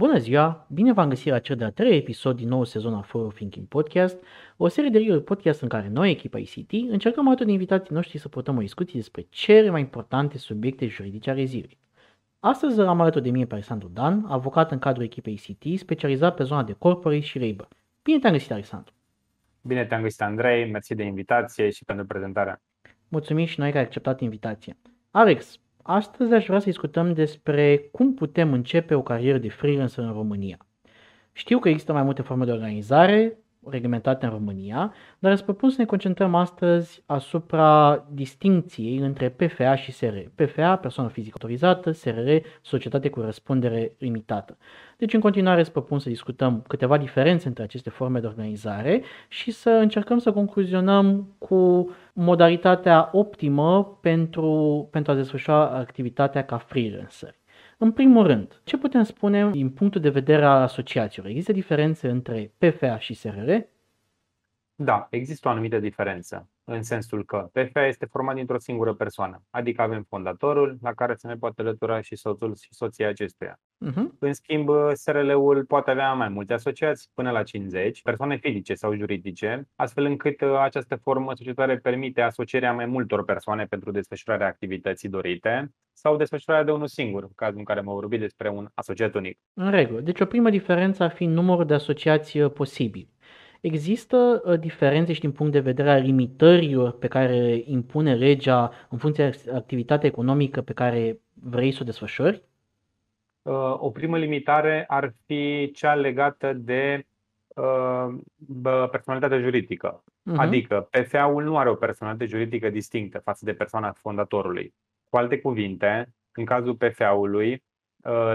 Bună ziua! Bine v-am găsit la cel de-al treilea episod din nou sezon al Forward Thinking Podcast, o serie de reel podcast în care noi, echipa ICT, încercăm alături de invitații noștri să purtăm o discuție despre cele mai importante subiecte juridice ale zilei. Astăzi am alături de mine pe Alexandru Dan, avocat în cadrul echipei ICT, specializat pe zona de corporate și labor. Bine te-am găsit, Alexandru! Bine te-am găsit, Andrei, mersi de invitație și pentru prezentarea. Mulțumim și noi că ai acceptat invitația. Alex, Astăzi aș vrea să discutăm despre cum putem începe o carieră de freelancer în România. Știu că există mai multe forme de organizare, reglementate în România, dar îți propun să ne concentrăm astăzi asupra distinției între PFA și SRR. PFA, persoană fizică autorizată, SRR, societate cu răspundere limitată. Deci în continuare îți propun să discutăm câteva diferențe între aceste forme de organizare și să încercăm să concluzionăm cu modalitatea optimă pentru, pentru a desfășura activitatea ca freelancer. În primul rând, ce putem spune din punctul de vedere al asociațiilor? Există diferențe între PFA și SRR? Da, există o anumită diferență, în sensul că PFA este format dintr-o singură persoană, adică avem fondatorul, la care se ne poate alătura și soțul și soția acestuia. Uh-huh. În schimb, SRL-ul poate avea mai multe asociați, până la 50, persoane fizice sau juridice, astfel încât uh, această formă societare permite asocierea mai multor persoane pentru desfășurarea activității dorite sau desfășurarea de unul singur, în cazul în care mă vorbi despre un asociat unic. În regulă. Deci o primă diferență ar fi numărul de asociații uh, posibili. Există uh, diferențe și din punct de vedere al limitărilor pe care impune legea în funcție de activitatea economică pe care vrei să o desfășori? Uh, o primă limitare ar fi cea legată de uh, personalitatea juridică. Uh-huh. Adică PFA-ul nu are o personalitate juridică distinctă față de persoana fondatorului. Cu alte cuvinte, în cazul PFA-ului, Uh,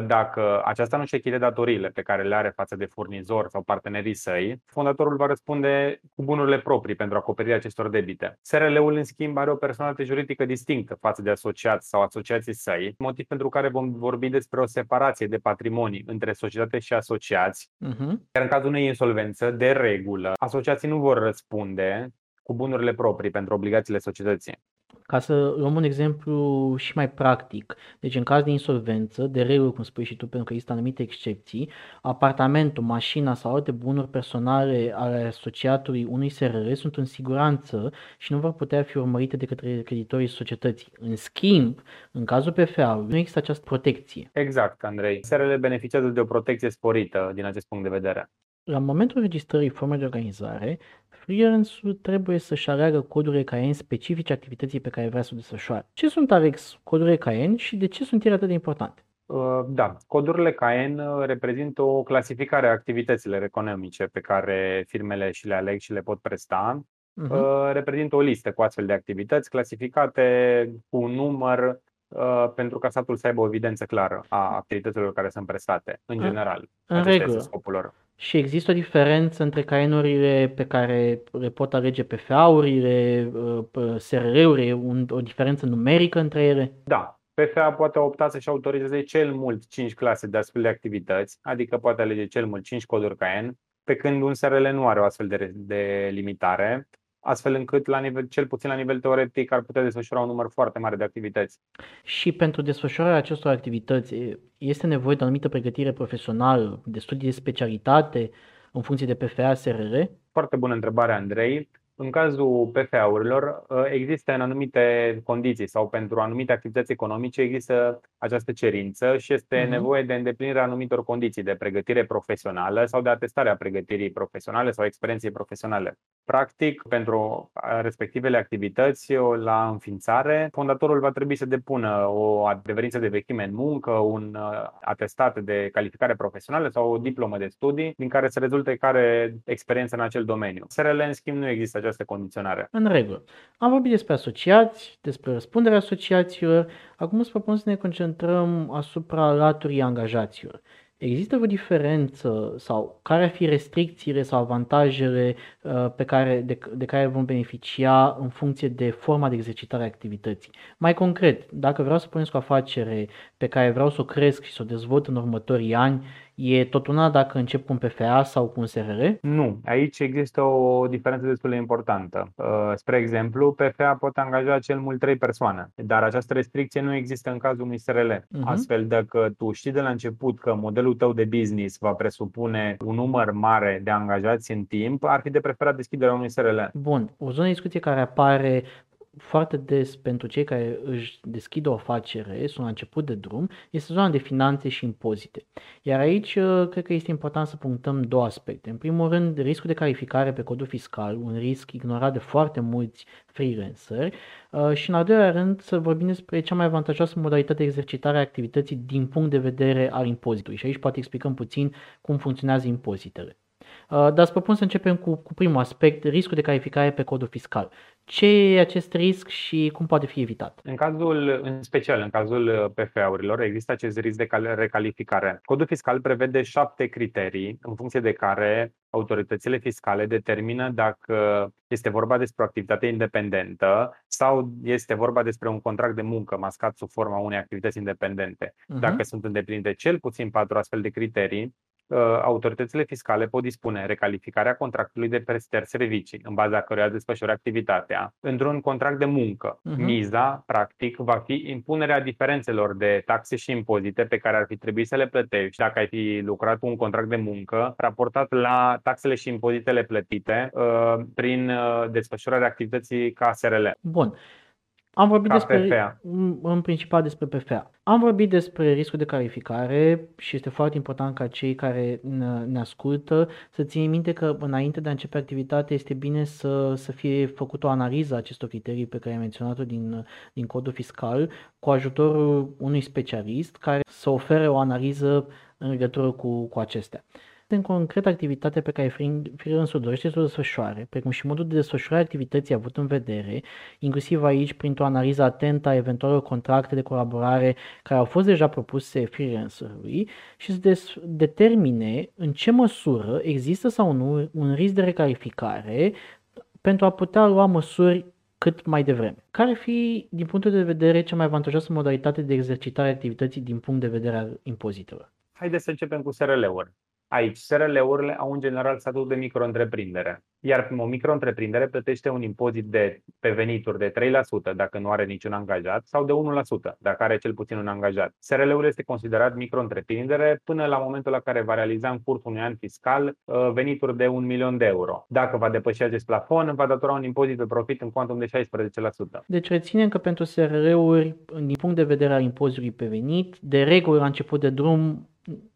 dacă aceasta nu-și echide datoriile pe care le are față de furnizor sau partenerii săi, fondatorul va răspunde cu bunurile proprii pentru acoperirea acestor debite. SRL-ul, în schimb, are o personalitate juridică distinctă față de asociați sau asociații săi, motiv pentru care vom vorbi despre o separație de patrimonii între societate și asociați. Uh-huh. Iar în cazul unei insolvențe, de regulă, asociații nu vor răspunde cu bunurile proprii pentru obligațiile societății. Ca să luăm un exemplu și mai practic, deci în caz de insolvență, de regulă, cum spui și tu, pentru că există anumite excepții, apartamentul, mașina sau alte bunuri personale ale asociatului unui SRR sunt în siguranță și nu vor putea fi urmărite de către creditorii societății. În schimb, în cazul PFA-ului, nu există această protecție. Exact, Andrei. SRL beneficiază de o protecție sporită din acest punct de vedere. La momentul registrării formei de organizare, freelancerul trebuie să-și aleagă codurile EKN specifice activității pe care vrea să o desfășoare. Ce sunt, Alex, codurile EKN și de ce sunt ele atât de importante? Uh, da, codurile KN uh, reprezintă o clasificare a activităților economice pe care firmele și le aleg și le pot presta. Uh-huh. Reprezintă o listă cu astfel de activități clasificate cu un număr pentru ca statul să aibă o evidență clară a activităților care sunt prestate, în general. În regulă. scopul lor. Și există o diferență între caienurile pe care le pot alege PFA-urile, uh, SRR-uri, o diferență numerică între ele? Da, PFA poate opta să-și autorizeze cel mult 5 clase de astfel de activități, adică poate alege cel mult 5 coduri CAEN, pe când un SRL nu are o astfel de, de limitare astfel încât, la nivel, cel puțin la nivel teoretic, ar putea desfășura un număr foarte mare de activități. Și pentru desfășurarea acestor activități este nevoie de o anumită pregătire profesională, de studii de specialitate în funcție de PFA, SRR? Foarte bună întrebare, Andrei. În cazul PFA-urilor, ă, există în anumite condiții sau pentru anumite activități economice există această cerință și este uh-huh. nevoie de îndeplinirea anumitor condiții de pregătire profesională sau de atestarea pregătirii profesionale sau experienței profesionale. Practic, pentru respectivele activități, la înființare, fondatorul va trebui să depună o adeverință de vechime în muncă, un ă, atestat de calificare profesională sau o diplomă de studii din care se rezultă care experiență în acel domeniu. SRL, în schimb, nu există această condiționare. În regulă. Am vorbit despre asociați, despre răspunderea asociațiilor. Acum îți propun să ne concentrăm asupra laturii angajaților. Există o diferență sau care ar fi restricțiile sau avantajele uh, pe care, de, de care vom beneficia în funcție de forma de exercitare a activității? Mai concret, dacă vreau să pornesc o afacere pe care vreau să o cresc și să o dezvolt în următorii ani, E tot una dacă încep cu un PFA sau cu un SRR? Nu, aici există o diferență destul de importantă. Uh, spre exemplu, PFA poate angaja cel mult trei persoane, dar această restricție nu există în cazul unui SRL. Uh-huh. Mhm. Astfel, dacă tu știi de la început că modelul tău de business va presupune un număr mare de angajați în timp, ar fi de preferat deschiderea unui SRL. Bun, o zonă de discuție care apare foarte des pentru cei care își deschid o afacere, sunt la început de drum, este zona de finanțe și impozite. Iar aici uh, cred că este important să punctăm două aspecte. În primul rând, riscul de calificare pe codul fiscal, un risc ignorat de foarte mulți freelanceri uh, și în al doilea rând să vorbim despre cea mai avantajoasă modalitate de exercitare a activității din punct de vedere al impozitului. Și aici poate explicăm puțin cum funcționează impozitele. Uh, dar îți propun să începem cu, cu primul aspect, riscul de calificare pe codul fiscal. Ce e acest risc și cum poate fi evitat? În cazul, în special în cazul uh, PFA-urilor, există acest risc de recalificare. Codul fiscal prevede șapte criterii în funcție de care autoritățile fiscale determină dacă este vorba despre o activitate independentă sau este vorba despre un contract de muncă mascat sub forma unei activități independente. Uh-huh. Dacă sunt îndeplinite cel puțin patru astfel de criterii, Uh, autoritățile fiscale pot dispune recalificarea contractului de prestări servicii, în baza căruia desfășoară activitatea, într-un contract de muncă. Uh-huh. Miza, practic, va fi impunerea diferențelor de taxe și impozite pe care ar fi trebuit să le plătești dacă ai fi lucrat cu un contract de muncă, raportat la taxele și impozitele plătite uh, prin uh, desfășurarea activității ca SRL. Bun. Am vorbit Ca despre, PFA. în principal despre PFA. Am vorbit despre riscul de calificare și este foarte important ca cei care ne ascultă să ținem minte că înainte de a începe activitatea este bine să, să fie făcută o analiză a acestor criterii pe care am menționat-o din, din codul fiscal cu ajutorul unui specialist care să ofere o analiză în legătură cu, cu acestea în concret activitatea pe care freelance-ul dorește să o desfășoare, precum și modul de desfășurare a activității avut în vedere, inclusiv aici printr-o analiză atentă a eventualelor contracte de colaborare care au fost deja propuse freelancerului și să des- determine în ce măsură există sau nu un risc de recalificare pentru a putea lua măsuri cât mai devreme. Care ar fi, din punctul de vedere, cea mai avantajoasă modalitate de exercitare a activității din punct de vedere al impozitelor? Haideți să începem cu SRL-uri. Aici, SRL-urile au în general statut de micro-întreprindere, iar o micro-întreprindere plătește un impozit de, pe venituri de 3% dacă nu are niciun angajat sau de 1% dacă are cel puțin un angajat. SRL-ul este considerat micro-întreprindere până la momentul la care va realiza în cursul unui an fiscal uh, venituri de 1 milion de euro. Dacă va depăși acest plafon, va datora un impozit pe profit în cuantum de 16%. Deci reținem că pentru SRL-uri, din punct de vedere al impozitului pe venit, de regulă la început de drum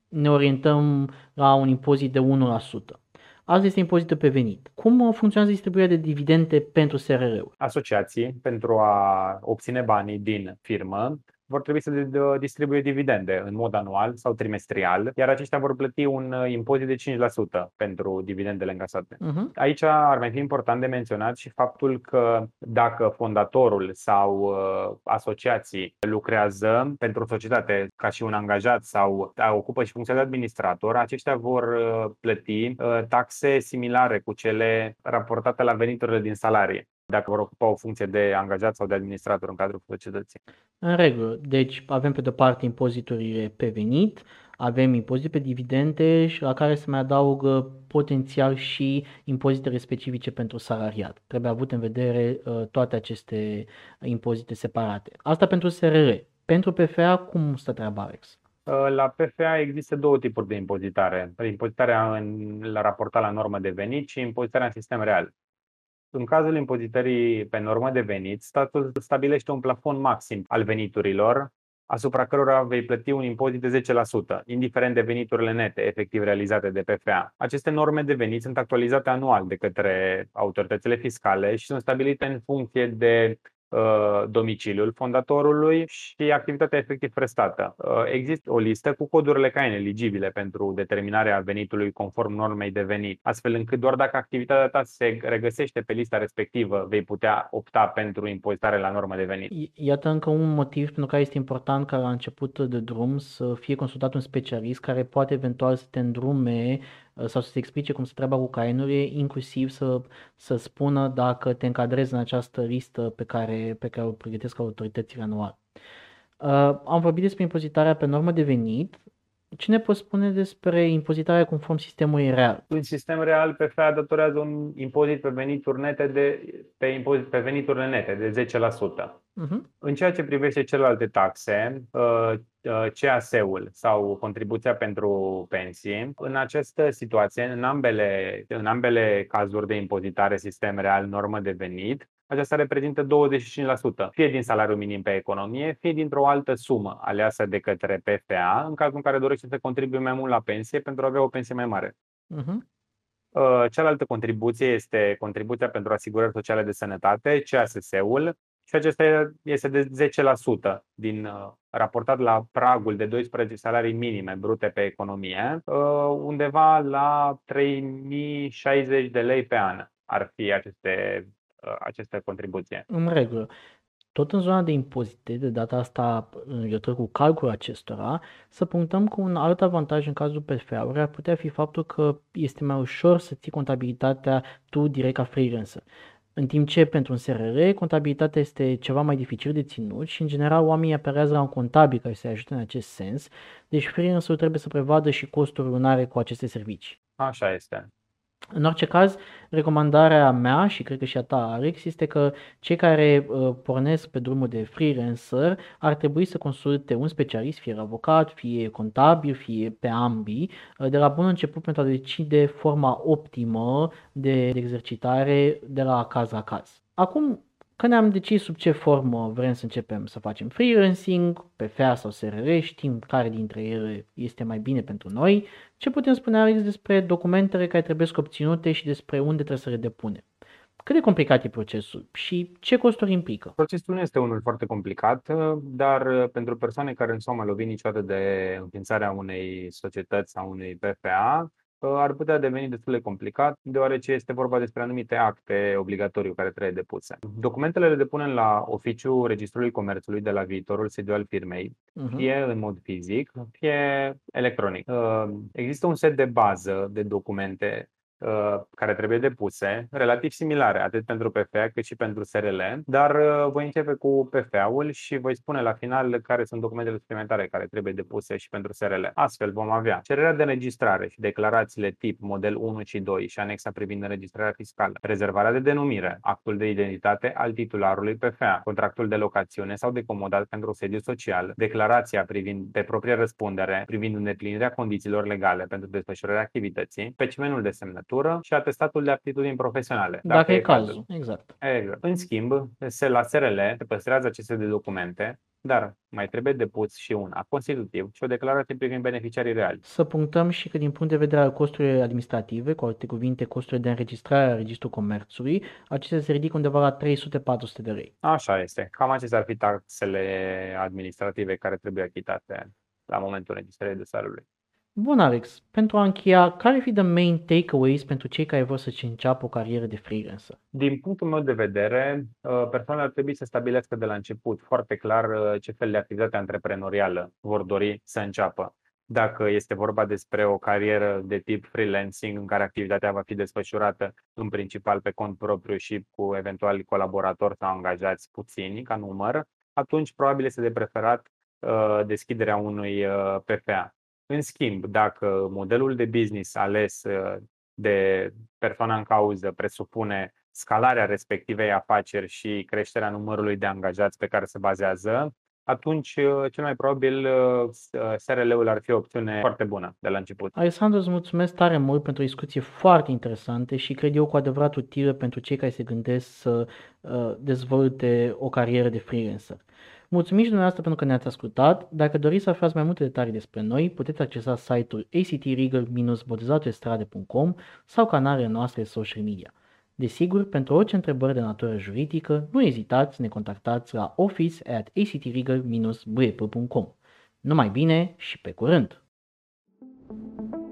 ne orientăm la un impozit de 1%. Azi este impozitul pe venit. Cum funcționează distribuirea de dividende pentru SRR-uri? Asociații, pentru a obține banii din firmă, vor trebui să distribuie dividende în mod anual sau trimestrial, iar aceștia vor plăti un uh, impozit de 5% pentru dividendele încasate. Uh-huh. Aici ar mai fi important de menționat și faptul că dacă fondatorul sau uh, asociații lucrează pentru o societate ca și un angajat sau ocupă și funcția de administrator, aceștia vor uh, plăti taxe similare cu cele raportate la veniturile din salarii dacă vor ocupa o funcție de angajat sau de administrator în cadrul societății. În regulă. Deci avem pe de-o parte impoziturile pe venit, avem impozite pe dividende și la care se mai adaugă potențial și impozitele specifice pentru salariat. Trebuie avut în vedere uh, toate aceste impozite separate. Asta pentru SRR. Pentru PFA, cum stă treaba, Alex? Uh, la PFA există două tipuri de impozitare. Impozitarea în, la raportat la normă de venit și impozitarea în sistem real. În cazul impozitării pe normă de venit, statul stabilește un plafon maxim al veniturilor, asupra cărora vei plăti un impozit de 10%, indiferent de veniturile nete efectiv realizate de PFA. Aceste norme de venit sunt actualizate anual de către autoritățile fiscale și sunt stabilite în funcție de Uh, domiciliul fondatorului și activitatea efectiv prestată. Uh, există o listă cu codurile CAIN eligibile pentru determinarea venitului conform normei de venit, astfel încât doar dacă activitatea ta se regăsește pe lista respectivă, vei putea opta pentru impozitare la normă de venit. Iată încă un motiv pentru care este important ca la început de drum să fie consultat un specialist care poate eventual să te îndrume Uh, sau să-ți explice cum se treaba cu cainurile, inclusiv să, să spună dacă te încadrezi în această listă pe care, pe care o pregătesc autoritățile anual. Uh, am vorbit despre impozitarea pe normă de venit, Ce ne poți spune despre impozitarea conform sistemului real? În sistem real, PFA datorează un impozit pe venituri nete de, pe, impozit, pe veniturile nete de 10%. Uh-huh. În ceea ce privește celelalte taxe, uh, uh, CAS-ul sau contribuția pentru pensii, în această situație, în ambele, în ambele cazuri de impozitare sistem real, normă de venit, aceasta reprezintă 25%, fie din salariul minim pe economie, fie dintr-o altă sumă aleasă de către PFA, în cazul în care dorește să contribuie mai mult la pensie pentru a avea o pensie mai mare. Uh-huh. Cealaltă contribuție este contribuția pentru asigurări sociale de sănătate, CASS-ul, și acesta este de 10% din uh, raportat la pragul de 12 salarii minime brute pe economie, uh, undeva la 3060 de lei pe an ar fi aceste Uh, această contribuție. În regulă. Tot în zona de impozite, de data asta în legătură cu calculul acestora, să punctăm că un alt avantaj în cazul PFA-uri ar putea fi faptul că este mai ușor să ții contabilitatea tu direct ca freelancer. În timp ce pentru un SRR, contabilitatea este ceva mai dificil de ținut și în general oamenii apelează la un contabil care să-i ajute în acest sens, deci freelancerul trebuie să prevadă și costuri lunare cu aceste servicii. Așa este. În orice caz, recomandarea mea și cred că și a ta, Alex, este că cei care uh, pornesc pe drumul de freelancer ar trebui să consulte un specialist, fie avocat, fie contabil, fie pe ambii, uh, de la bun început pentru a decide forma optimă de, de exercitare de la caz la caz. Acum, că ne-am decis sub ce formă vrem să începem să facem freelancing, pe FEA sau SRR, știm care dintre ele este mai bine pentru noi, ce putem spune, Alex, despre documentele care trebuie să obținute și despre unde trebuie să le depunem? Cât de complicat e procesul și ce costuri implică? Procesul nu este unul foarte complicat, dar pentru persoane care nu s-au mai lovit niciodată de înființarea unei societăți sau unei PFA, ar putea deveni destul de complicat, deoarece este vorba despre anumite acte obligatorii care trebuie depuse. Documentele le depunem la oficiul Registrului Comerțului de la viitorul sediu al firmei, uh-huh. fie în mod fizic, fie electronic. Există un set de bază de documente Uh, care trebuie depuse, relativ similare, atât pentru PFA cât și pentru SRL, dar uh, voi începe cu PFA-ul și voi spune la final care sunt documentele suplimentare care trebuie depuse și pentru SRL. Astfel vom avea cererea de înregistrare și declarațiile tip model 1 și 2 și anexa privind înregistrarea fiscală, rezervarea de denumire, actul de identitate al titularului PFA, contractul de locațiune sau de comodat pentru sediu social, declarația privind pe proprie răspundere privind îndeplinirea condițiilor legale pentru desfășurarea activității, specimenul de semnătură semnătură și atestatul de aptitudini profesionale. Dacă, dacă e cazul. cazul. Exact. exact. În schimb, se la SRL se păstrează aceste documente, dar mai trebuie depus și un act constitutiv și o declarație privind beneficiarii reali. Să punctăm și că din punct de vedere al costurilor administrative, cu alte cuvinte, costurile de înregistrare a Registrul Comerțului, acestea se ridică undeva la 300-400 de lei. Așa este. Cam acestea ar fi taxele administrative care trebuie achitate la momentul înregistrării dosarului. Bun, Alex, pentru a încheia, care fi the main takeaways pentru cei care vor să-și înceapă o carieră de freelancer? Din punctul meu de vedere, uh, persoanele ar trebui să stabilească de la început foarte clar uh, ce fel de activitate antreprenorială vor dori să înceapă. Dacă este vorba despre o carieră de tip freelancing în care activitatea va fi desfășurată în principal pe cont propriu și cu eventuali colaboratori sau angajați puțini ca număr, atunci probabil este de preferat uh, deschiderea unui PFA în schimb, dacă modelul de business ales uh, de persoana în cauză presupune scalarea respectivei afaceri și creșterea numărului de angajați pe care se bazează, atunci uh, cel mai probabil uh, SRL-ul ar fi o opțiune foarte bună de la început. Alexandru, îți mulțumesc tare mult pentru o discuție foarte interesantă și cred eu cu adevărat utilă pentru cei care se gândesc să dezvolte o carieră de freelancer. Mulțumim și dumneavoastră pentru că ne-ați ascultat. Dacă doriți să aflați mai multe detalii despre noi, puteți accesa site-ul actregal-botezatoestrade.com sau canalele noastre social media. Desigur, pentru orice întrebări de natură juridică, nu ezitați să ne contactați la office at actregal-bep.com. Numai bine și pe curând! thank you